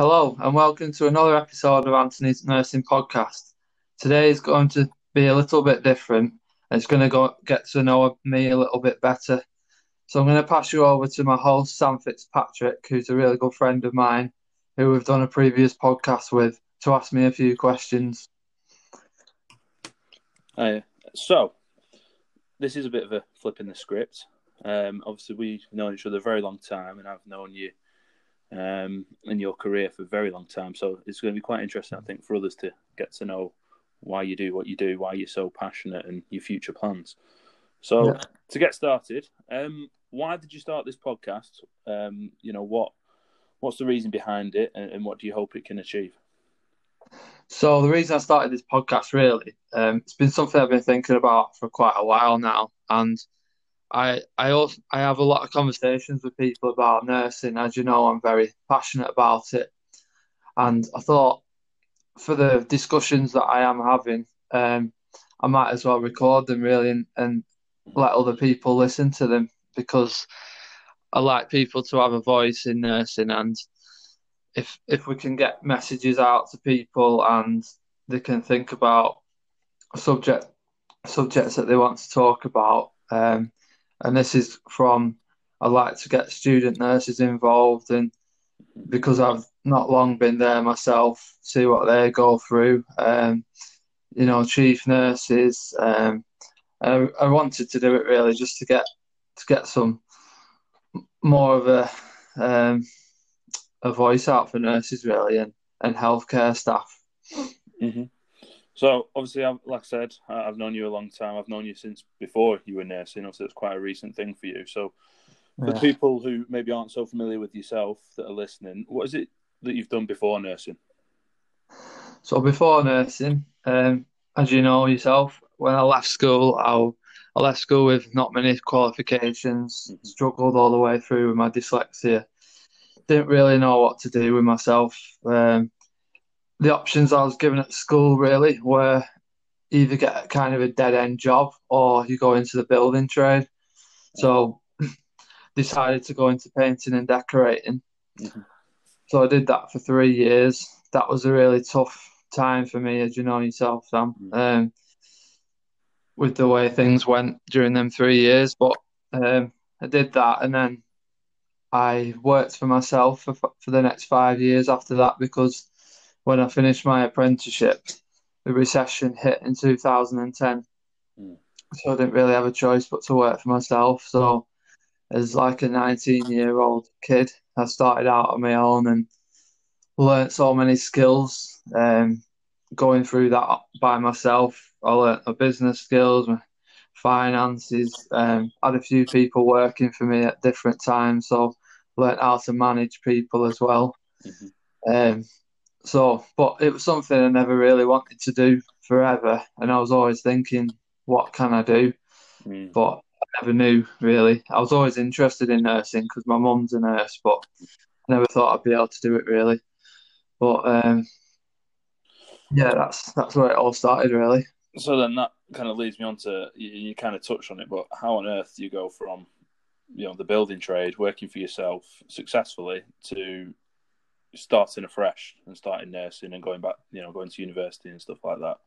Hello, and welcome to another episode of Anthony's Nursing Podcast. Today is going to be a little bit different. and It's going to go get to know me a little bit better. So I'm going to pass you over to my host, Sam Fitzpatrick, who's a really good friend of mine, who we've done a previous podcast with, to ask me a few questions. Uh, so, this is a bit of a flip in the script. Um, obviously, we've known each other a very long time, and I've known you um, in your career for a very long time. So it's going to be quite interesting, I think, for others to get to know why you do what you do, why you're so passionate, and your future plans. So yeah. to get started, um, why did you start this podcast? Um, you know what what's the reason behind it, and, and, what do you hope it can achieve? So the reason I started this podcast really, um, it's been something I've been thinking about for quite a while now, and I I also I have a lot of conversations with people about nursing. As you know, I'm very passionate about it, and I thought for the discussions that I am having, um, I might as well record them really and, and let other people listen to them because I like people to have a voice in nursing, and if if we can get messages out to people and they can think about subject subjects that they want to talk about. Um, and this is from I like to get student nurses involved, and because I've not long been there myself, see what they go through. Um, you know, chief nurses. Um, I, I wanted to do it really just to get to get some more of a um, a voice out for nurses really and and healthcare staff. Mm-hmm. So obviously, I've, like I said, I've known you a long time. I've known you since before you were nursing. Obviously, it's quite a recent thing for you. So for yeah. people who maybe aren't so familiar with yourself that are listening, what is it that you've done before nursing? So before nursing, um, as you know yourself, when I left school, I, I left school with not many qualifications. Mm-hmm. Struggled all the way through with my dyslexia. Didn't really know what to do with myself. Um, the options I was given at school really were either get kind of a dead end job or you go into the building trade. So decided to go into painting and decorating. Mm-hmm. So I did that for three years. That was a really tough time for me, as you know yourself, Sam. Mm-hmm. Um, with the way things went during them three years, but um, I did that, and then I worked for myself for, for the next five years after that because when I finished my apprenticeship, the recession hit in 2010. Mm. So I didn't really have a choice but to work for myself. So, as like a 19 year old kid, I started out on my own and learnt so many skills. Um, going through that by myself, I learnt my business skills, my finances. Um, had a few people working for me at different times, so learnt how to manage people as well. Mm-hmm. Um, so, but it was something I never really wanted to do forever, and I was always thinking, what can I do? Mm. But I never knew really. I was always interested in nursing because my mum's a nurse, but I never thought I'd be able to do it really. But um, yeah, that's that's where it all started really. So then that kind of leads me on to you, you kind of touched on it, but how on earth do you go from you know the building trade, working for yourself successfully, to starting afresh and starting nursing and going back, you know, going to university and stuff like that?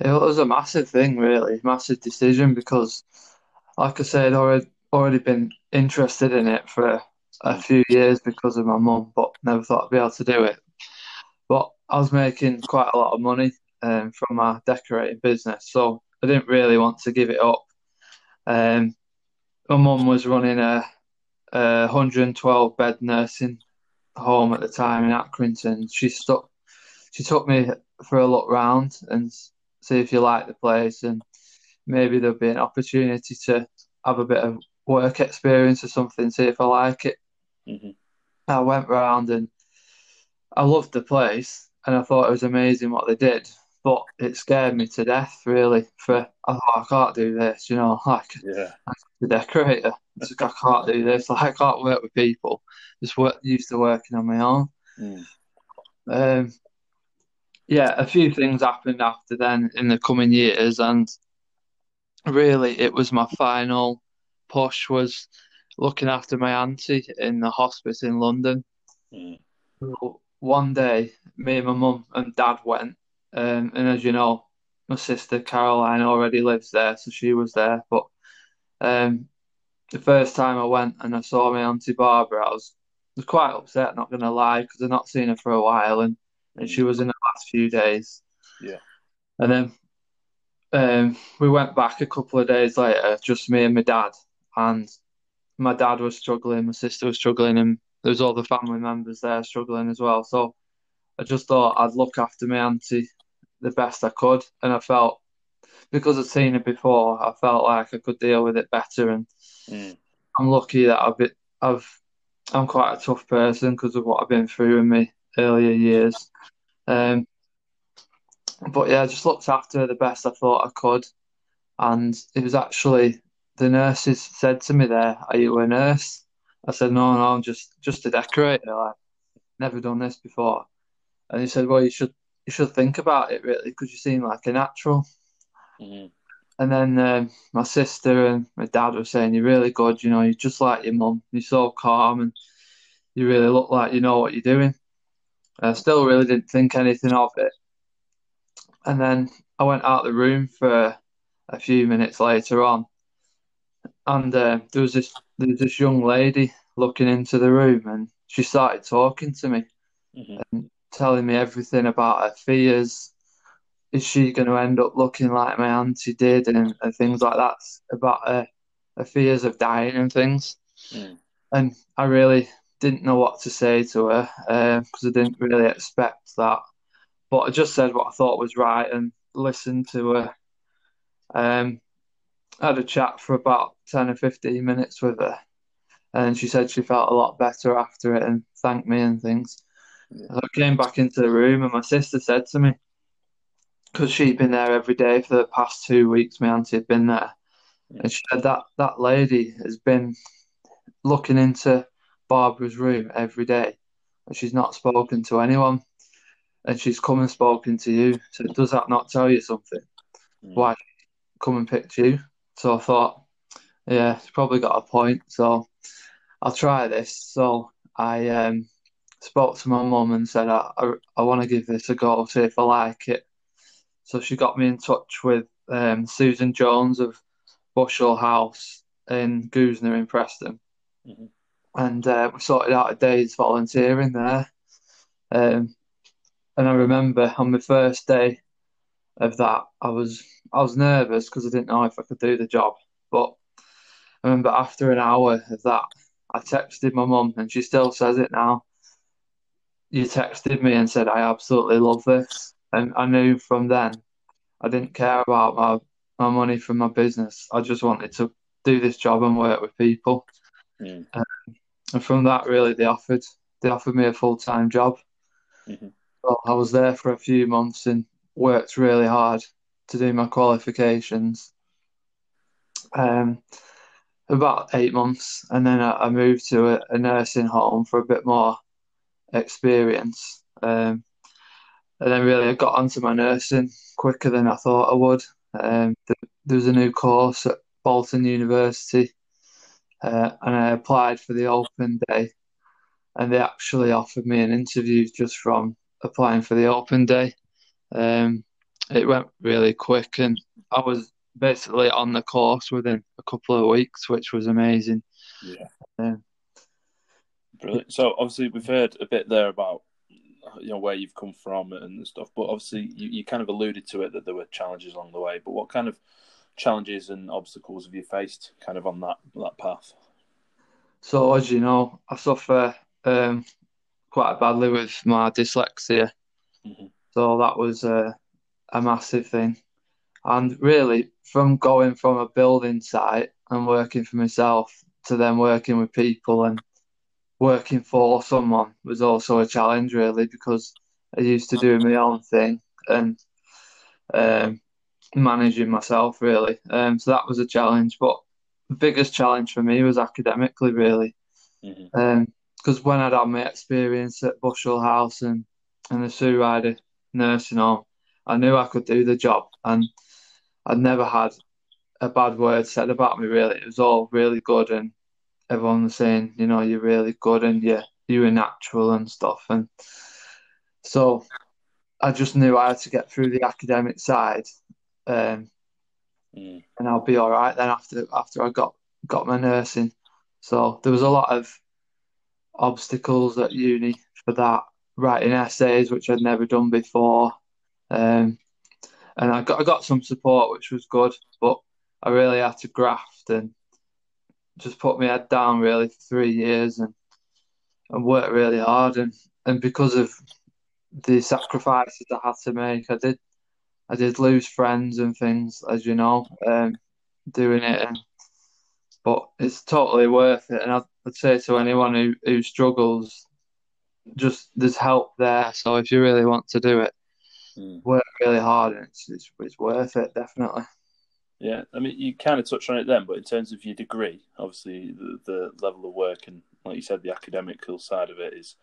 It was a massive thing, really, massive decision because, like I said, already already been interested in it for a few years because of my mum, but never thought I'd be able to do it. But I was making quite a lot of money um, from my decorating business, so I didn't really want to give it up. Um, my mum was running a, a 112 bed nursing home at the time in Accrington. She stuck, she took me for a look round and see if you like the place, and maybe there'll be an opportunity to have a bit of work experience or something. See if I like it. Mm-hmm. I went round and I loved the place, and I thought it was amazing what they did. But it scared me to death, really. For I thought I can't do this, you know, like yeah. The decorator. I can't do this. Like I can't work with people just work, used to working on my own. Mm. Um, yeah, a few things happened after then in the coming years, and really, it was my final push was looking after my auntie in the hospice in London. Mm. one day, me and my mum and dad went, um, and as you know, my sister Caroline already lives there, so she was there. But um, the first time I went and I saw my auntie Barbara, I was was quite upset, not gonna lie, because I've not seen her for a while, and, and she was in the last few days. Yeah. And then um, we went back a couple of days later, just me and my dad, and my dad was struggling, my sister was struggling, and there was all the family members there struggling as well. So I just thought I'd look after my auntie the best I could, and I felt because I'd seen it before, I felt like I could deal with it better, and mm. I'm lucky that I've been, I've I'm quite a tough person because of what I've been through in my earlier years. Um, but yeah, I just looked after her the best I thought I could, and it was actually the nurses said to me there, "Are you a nurse?" I said, "No, no, I'm just just a decorator. Like, never done this before." And he said, "Well, you should you should think about it really because you seem like a natural." Mm-hmm. And then um, my sister and my dad were saying, "You're really good. You know, you're just like your mum. You're so calm, and you really look like you know what you're doing." I still really didn't think anything of it. And then I went out the room for a few minutes later on, and uh, there was this there was this young lady looking into the room, and she started talking to me mm-hmm. and telling me everything about her fears is she going to end up looking like my auntie did and, and things like that about her, her fears of dying and things. Mm. And I really didn't know what to say to her because uh, I didn't really expect that. But I just said what I thought was right and listened to her. Um, I had a chat for about 10 or 15 minutes with her. And she said she felt a lot better after it and thanked me and things. Yeah. So I came back into the room and my sister said to me, because she'd been there every day for the past two weeks. My auntie had been there, yeah. and she said that that lady has been looking into Barbara's room every day, and she's not spoken to anyone, and she's come and spoken to you. So does that not tell you something? Mm. Why come and pick you? So I thought, yeah, she's probably got a point. So I'll try this. So I um, spoke to my mum and said I, I, I want to give this a go, see if I like it. So she got me in touch with um, Susan Jones of Bushell House in Goosnargh in Preston. Mm-hmm. And uh, we sorted out a day's volunteering there. Um, and I remember on my first day of that, I was I was nervous because I didn't know if I could do the job. But I remember after an hour of that, I texted my mum, and she still says it now. You texted me and said, I absolutely love this. And I knew from then I didn't care about my, my money from my business. I just wanted to do this job and work with people. Mm. Um, and from that, really, they offered they offered me a full time job. Mm-hmm. So I was there for a few months and worked really hard to do my qualifications. Um, about eight months, and then I, I moved to a, a, nursing home for a bit more experience. Um, and then really I got onto my nursing quicker than I thought I would. Um, there was a new course at Bolton University, uh, and I applied for the open day, and they actually offered me an interview just from applying for the open day. Um, it went really quick, and I was basically on the course within a couple of weeks, which was amazing. Yeah. Um, Brilliant. So obviously we've heard a bit there about you know where you've come from and stuff. But obviously, you, you kind of alluded to it that there were challenges along the way. But what kind of challenges and obstacles have you faced, kind of on that that path? So as you know, I suffer um, quite badly with my dyslexia. Mm-hmm. So that was a, a massive thing. And really, from going from a building site and working for myself to then working with people and working for someone was also a challenge, really, because I used to do my own thing and um, managing myself, really. Um, so that was a challenge. But the biggest challenge for me was academically, really. Because mm-hmm. um, when I'd had my experience at Bushell House and, and the Sue Ryder nursing home, I knew I could do the job. And I'd never had a bad word said about me, really. It was all really good and everyone was saying, you know, you're really good and you're, you were natural and stuff. And so I just knew I had to get through the academic side, um, mm. and I'll be all right then after after I got got my nursing. So there was a lot of obstacles at uni for that, writing essays which I'd never done before, um, and I got I got some support which was good, but I really had to graft and just put my head down really for three years and and work really hard and and because of the sacrifices I had to make, I did I did lose friends and things, as you know, um, doing it. And, but it's totally worth it. And I'd, I'd say to anyone who, who struggles, just there's help there. So if you really want to do it, mm. work really hard, and it's, it's it's worth it definitely. Yeah, I mean, you kind of touched on it then, but in terms of your degree, obviously the, the level of work and, like you said, the academical side of it is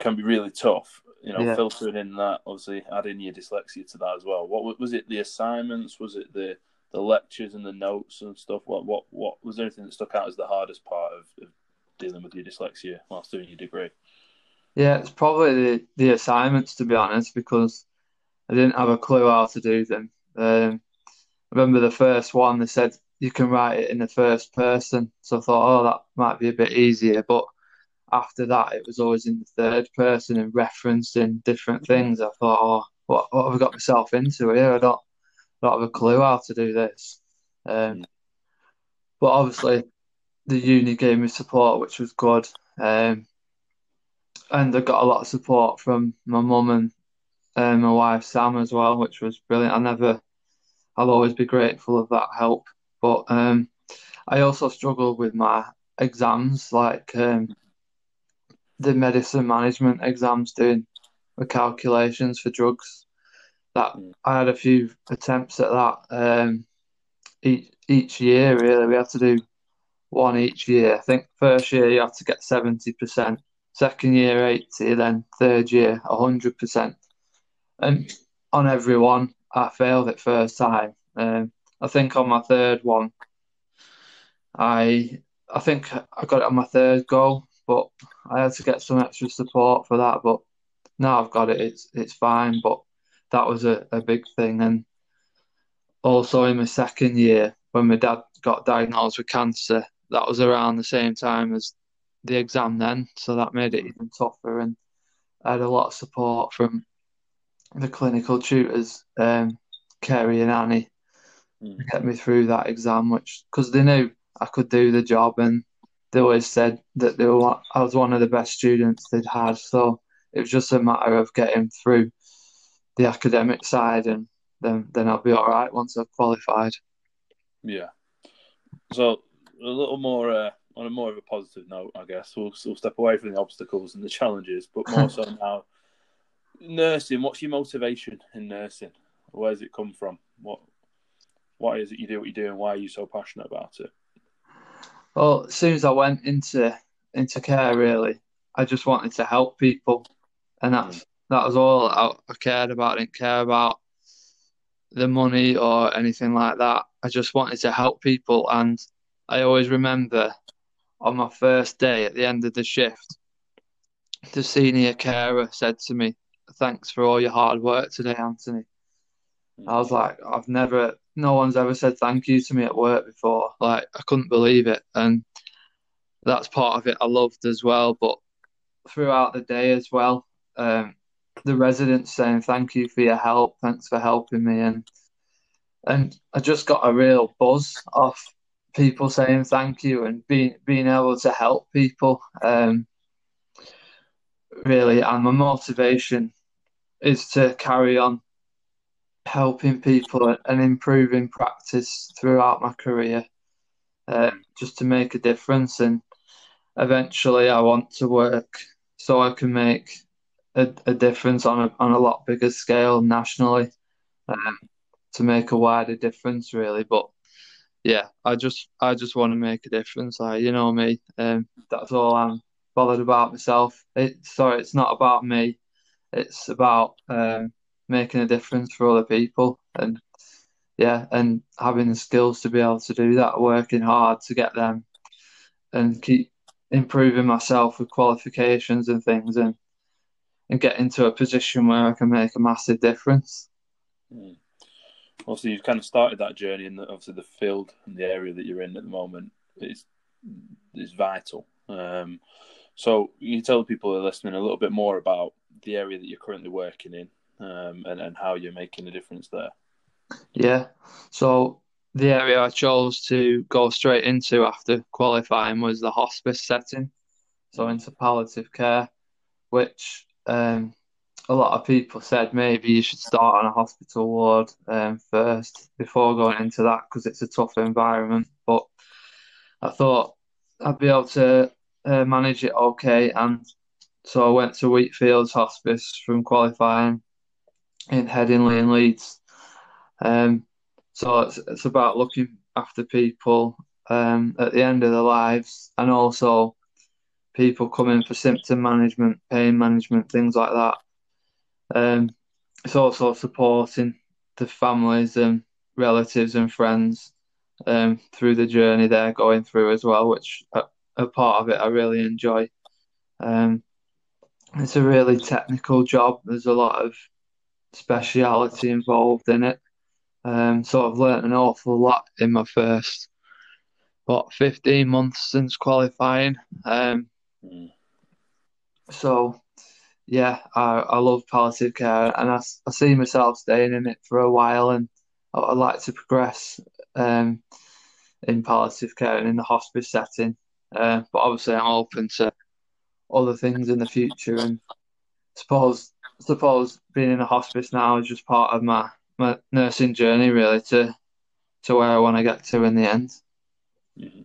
can be really tough. You know, yeah. filtering in that, obviously adding your dyslexia to that as well. What was it? The assignments? Was it the the lectures and the notes and stuff? What what what was there anything that stuck out as the hardest part of, of dealing with your dyslexia whilst doing your degree? Yeah, it's probably the, the assignments to be honest, because I didn't have a clue how to do them. Um, remember the first one they said you can write it in the first person, so I thought, oh, that might be a bit easier. But after that, it was always in the third person and referencing different things. I thought, oh, what, what have I got myself into here? I don't, I don't have a clue how to do this. Um, but obviously, the uni gave me support, which was good. Um, and I got a lot of support from my mum and uh, my wife Sam as well, which was brilliant. I never, I'll always be grateful of that help. But um, I also struggled with my exams, like um, the medicine management exams, doing the calculations for drugs. That I had a few attempts at that um, each each year. Really, we had to do one each year. I think first year you have to get seventy percent, second year eighty, then third year hundred percent. And on every one, I failed it first time. Um, I think on my third one, I I think I got it on my third goal, but I had to get some extra support for that. But now I've got it, it's it's fine. But that was a, a big thing. And also in my second year, when my dad got diagnosed with cancer, that was around the same time as the exam then, so that made it even tougher. And I had a lot of support from the clinical tutors, um, Kerry and Annie, mm. to get me through that exam, which because they knew I could do the job and they always said that they were I was one of the best students they'd had. So it was just a matter of getting through the academic side, and then then I'll be all right once I've qualified. Yeah. So a little more uh, on a more of a positive note, I guess we'll, we'll step away from the obstacles and the challenges, but more so now. Nursing. What's your motivation in nursing? Where does it come from? What Why is it you do what you do, and why are you so passionate about it? Well, as soon as I went into into care, really, I just wanted to help people, and that's mm. that was all I, I cared about. I didn't care about the money or anything like that. I just wanted to help people, and I always remember on my first day at the end of the shift, the senior carer said to me, "Thanks for all your hard work today, Anthony." I was like, I've never, no one's ever said thank you to me at work before. Like, I couldn't believe it. And that's part of it I loved as well. But throughout the day as well, um, the residents saying thank you for your help, thanks for helping me. And, and I just got a real buzz off people saying thank you and being, being able to help people. Um, really, and my motivation is to carry on helping people and improving practice throughout my career, uh, just to make a difference. And eventually, I want to work so I can make a, a difference on a on a lot bigger scale nationally, um, to make a wider difference, really. But yeah, I just I just want to make a difference. Like you know me, um, that's all I'm bothered about myself. It sorry, it's not about me. It's about um, making a difference for other people and yeah and having the skills to be able to do that working hard to get them and keep improving myself with qualifications and things, and and get into a position where I can make a massive difference. Mm. You've kind of started that journey, and obviously the field and the area that you're in at the moment is is vital. Um, so, you tell the people who are listening a little bit more about the area that you're currently working in um, and and how you're making a difference there. Yeah. So the area I chose to go straight into after qualifying was the hospice setting, so into palliative care, which um, a lot of people said maybe you should start on a hospital ward um, first before going into that because it's a tough environment. But I thought I'd be able to uh, manage it okay, and so I went to Wheatfields Hospice from qualifying in Headingley and Leeds. Um, so it's, it's about looking after people um, at the end of their lives and also people coming for symptom management, pain management, things like that. Um, it's also supporting the families and relatives and friends um, through the journey they're going through as well, which a, part of it I really enjoy. Um, it's a really technical job. There's a lot of speciality involved in it. Um, so I've learnt an awful lot in my first, what, 15 months since qualifying. Um, mm. So, yeah, I, I love palliative care and I, I see myself staying in it for a while and I'd like to progress um, in palliative care and in the hospice setting. Uh, but obviously, I'm open to other things in the future and suppose suppose being in a hospice now is just part of my my nursing journey really to to where I want to get to in the end. Mm-hmm.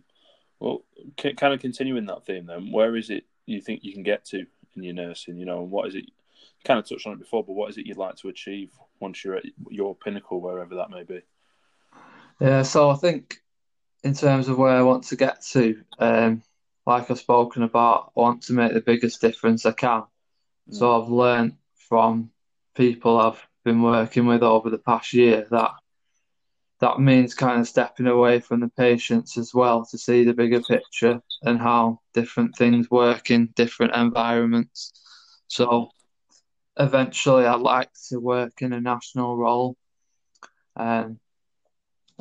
Well, kind of continuing that theme then, where is it you think you can get to in your nursing? You know, and what is it? You kind of touched on it before, but what is it you'd like to achieve once you're at your pinnacle, wherever that may be? Yeah, so I think in terms of where I want to get to, um, like I've spoken about, I want to make the biggest difference I can. Mm. So I've learned from people I've been working with over the past year that that means kind of stepping away from the patients as well to see the bigger picture and how different things work in different environments. So eventually, I'd like to work in a national role um,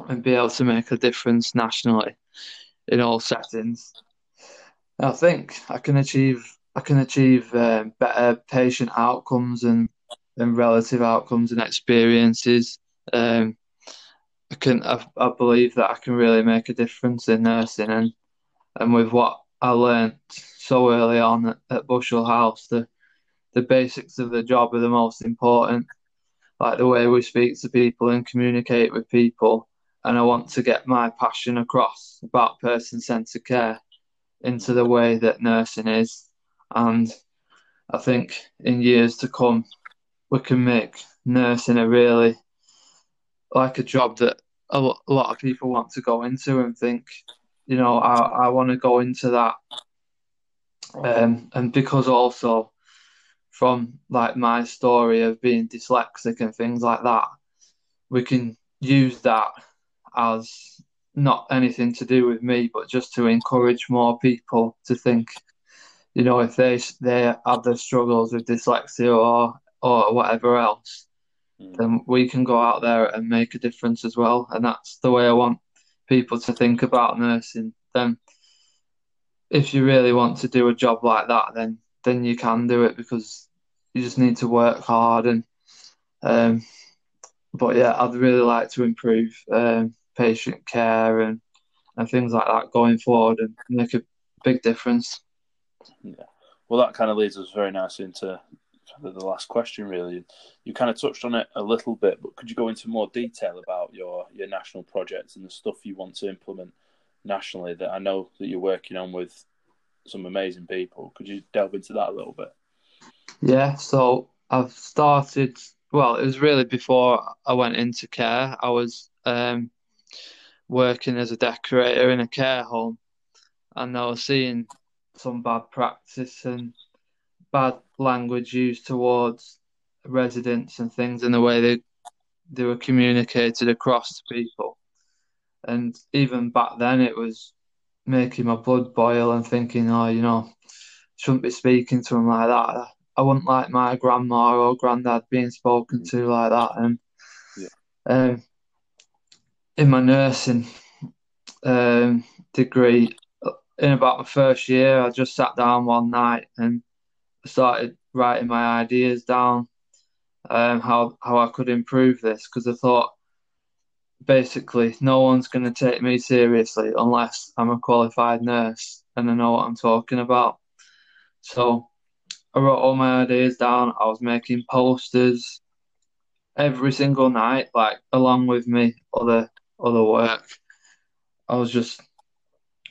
and be able to make a difference nationally in all settings. I think I can achieve I can achieve uh, better patient outcomes and and relative outcomes and experiences. Um, I can I, I believe that I can really make a difference in nursing and and with what I learnt so early on at, at Bushell House, the the basics of the job are the most important. Like the way we speak to people and communicate with people, and I want to get my passion across about person centered care into the way that nursing is. And I think in years to come, we can make nursing a really like a job that a lot of people want to go into and think, you know, I, I want to go into that. Um, and because also from like my story of being dyslexic and things like that, we can use that as not anything to do with me, but just to encourage more people to think, you know, if they they have their struggles with dyslexia or or whatever else, mm. then we can go out there and make a difference as well. And that's the way I want people to think about nursing. Then, if you really want to do a job like that, then then you can do it because you just need to work hard and. Um, but yeah, I'd really like to improve um, patient care and and things like that going forward and make a big difference. Yeah. Well, that kind of leads us very nicely into the, the last question, really. You kind of touched on it a little bit, but could you go into more detail about your, your national projects and the stuff you want to implement nationally that I know that you're working on with some amazing people? Could you delve into that a little bit? Yeah, so I've started, well, it was really before I went into care. I was um, working as a decorator in a care home and I was seeing some bad practice and bad language used towards residents and things and the way they they were communicated across to people. And even back then, it was making my blood boil and thinking, oh, you know, shouldn't be speaking to them like that. I wouldn't like my grandma or granddad being spoken to like that. And Yeah. um, in my nursing um, degree, in about my first year, I just sat down one night and started writing my ideas down, um, how how I could improve this because I thought basically no one's going to take me seriously unless I'm a qualified nurse and I know what I'm talking about. So I wrote all my ideas down. I was making posters every single night, like along with me other other work. I was just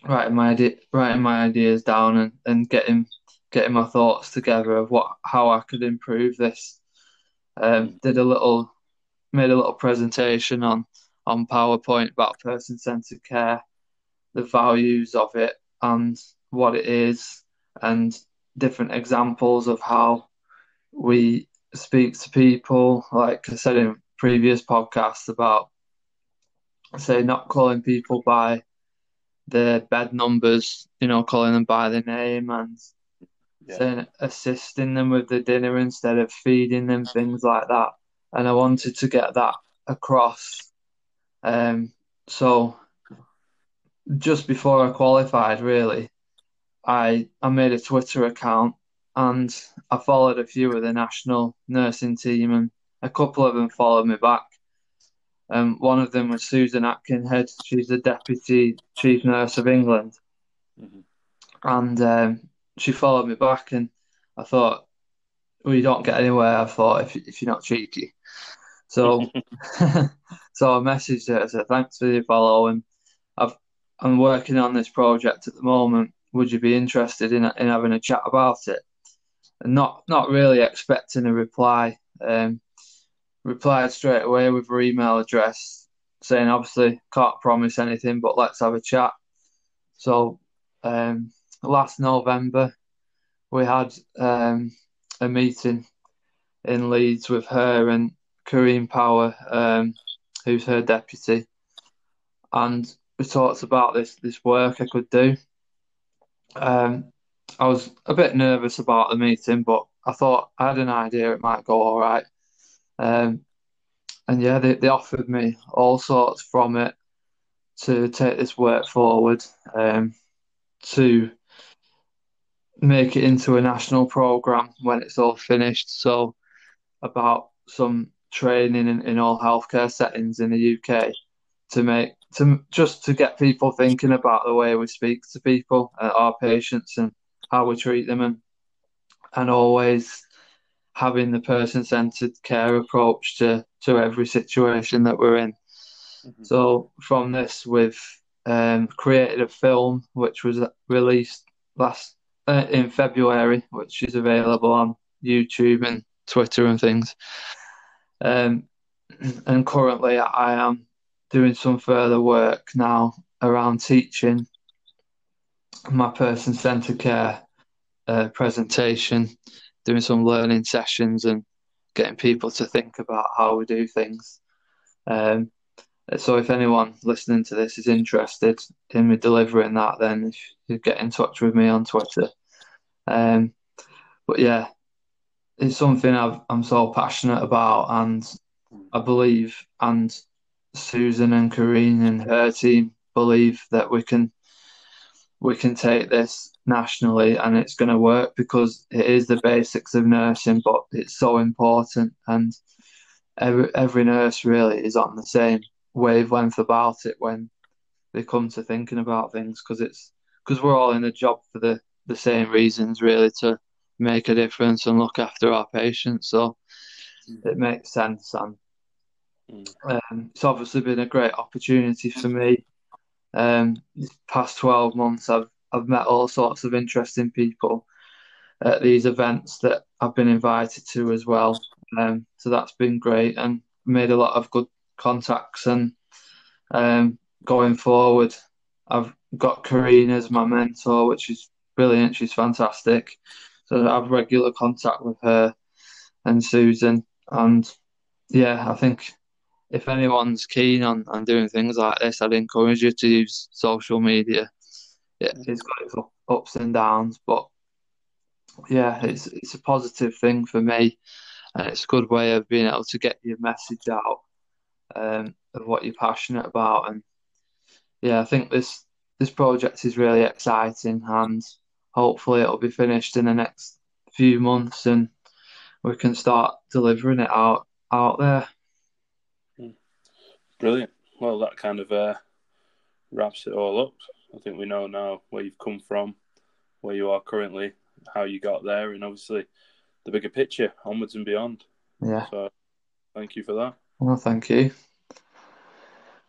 writing my idea, writing my ideas down and, and getting getting my thoughts together of what how I could improve this. Um, did a little made a little presentation on on PowerPoint about person centered care, the values of it and what it is, and different examples of how we speak to people. Like I said in previous podcasts about say not calling people by their bed numbers, you know, calling them by their name and Yeah. saying assisting them with the dinner instead of feeding them, things like that. And I wanted to get that across. Um, so just before I qualified, really, I I made a Twitter account and I followed a few of the national nursing team, and a couple of them followed me back. Um, one of them was Susan Aitkenhead. She's the deputy chief nurse of England, Mhm. and um, she followed me back, and I thought, well, you don't get anywhere. I thought if if you're not cheeky, so so I messaged her. I said thanks for your follow, and I've I'm working on this project at the moment. Would you be interested in in having a chat about it? And not not really expecting a reply. Um, replied straight away with her email address, saying obviously can't promise anything, but let's have a chat. So um, last November we had um, a meeting in Leeds with her and Kareem Power, um, who's her deputy, and we talked about this this work I could do. Um, I was a bit nervous about the meeting, but I thought I had an idea it might go all right. Um, and yeah, they, they offered me all sorts from it to take this work forward, um, to make it into a national program when it's all finished. So about some training in, in all healthcare settings in the UK to make to just to get people thinking about the way we speak to people, uh, our patients, and how we treat them, and and always having the person-centered care approach to to every situation that we're in. Mhm. So from this, we've um, created a film which was released last uh, in February, which is available on YouTube and Twitter and things. Um, and currently, I am doing some further work now around teaching my person-centered care uh, presentation, doing some learning sessions and getting people to think about how we do things. Um, so if anyone listening to this is interested in me delivering that, then you get in touch with me on Twitter. Um, but yeah, it's something I've, I'm so passionate about, and I believe, and Susan and Kareen and her team believe that we can we can take this nationally and it's going to work because it is the basics of nursing, but it's so important and every every nurse really is on the same wavelength about it when they come to thinking about things because it's because we're all in the job for the the same reasons really to make a difference and look after our patients so it makes sense and Mm. um, it's obviously been a great opportunity for me um, past 12 months I've I've met all sorts of interesting people at these events that I've been invited to as well. Um, so that's been great and made a lot of good contacts and um, going forward I've got Kareen as my mentor which is brilliant she's fantastic. So I have regular contact with her and Susan and yeah I think if anyone's keen on, on doing things like this I'd encourage you to use social media yeah, it's got its ups and downs, but yeah, it's it's a positive thing for me, and it's a good way of being able to get your message out um, of what you're passionate about. And yeah, I think this this project is really exciting, and hopefully it'll be finished in the next few months, and we can start delivering it out out there. Brilliant. Well, that kind of uh, wraps it all up. I think we know now where you've come from, where you are currently, how you got there, and obviously the bigger picture, onwards and beyond. Yeah. So, thank you for that. Well, thank you.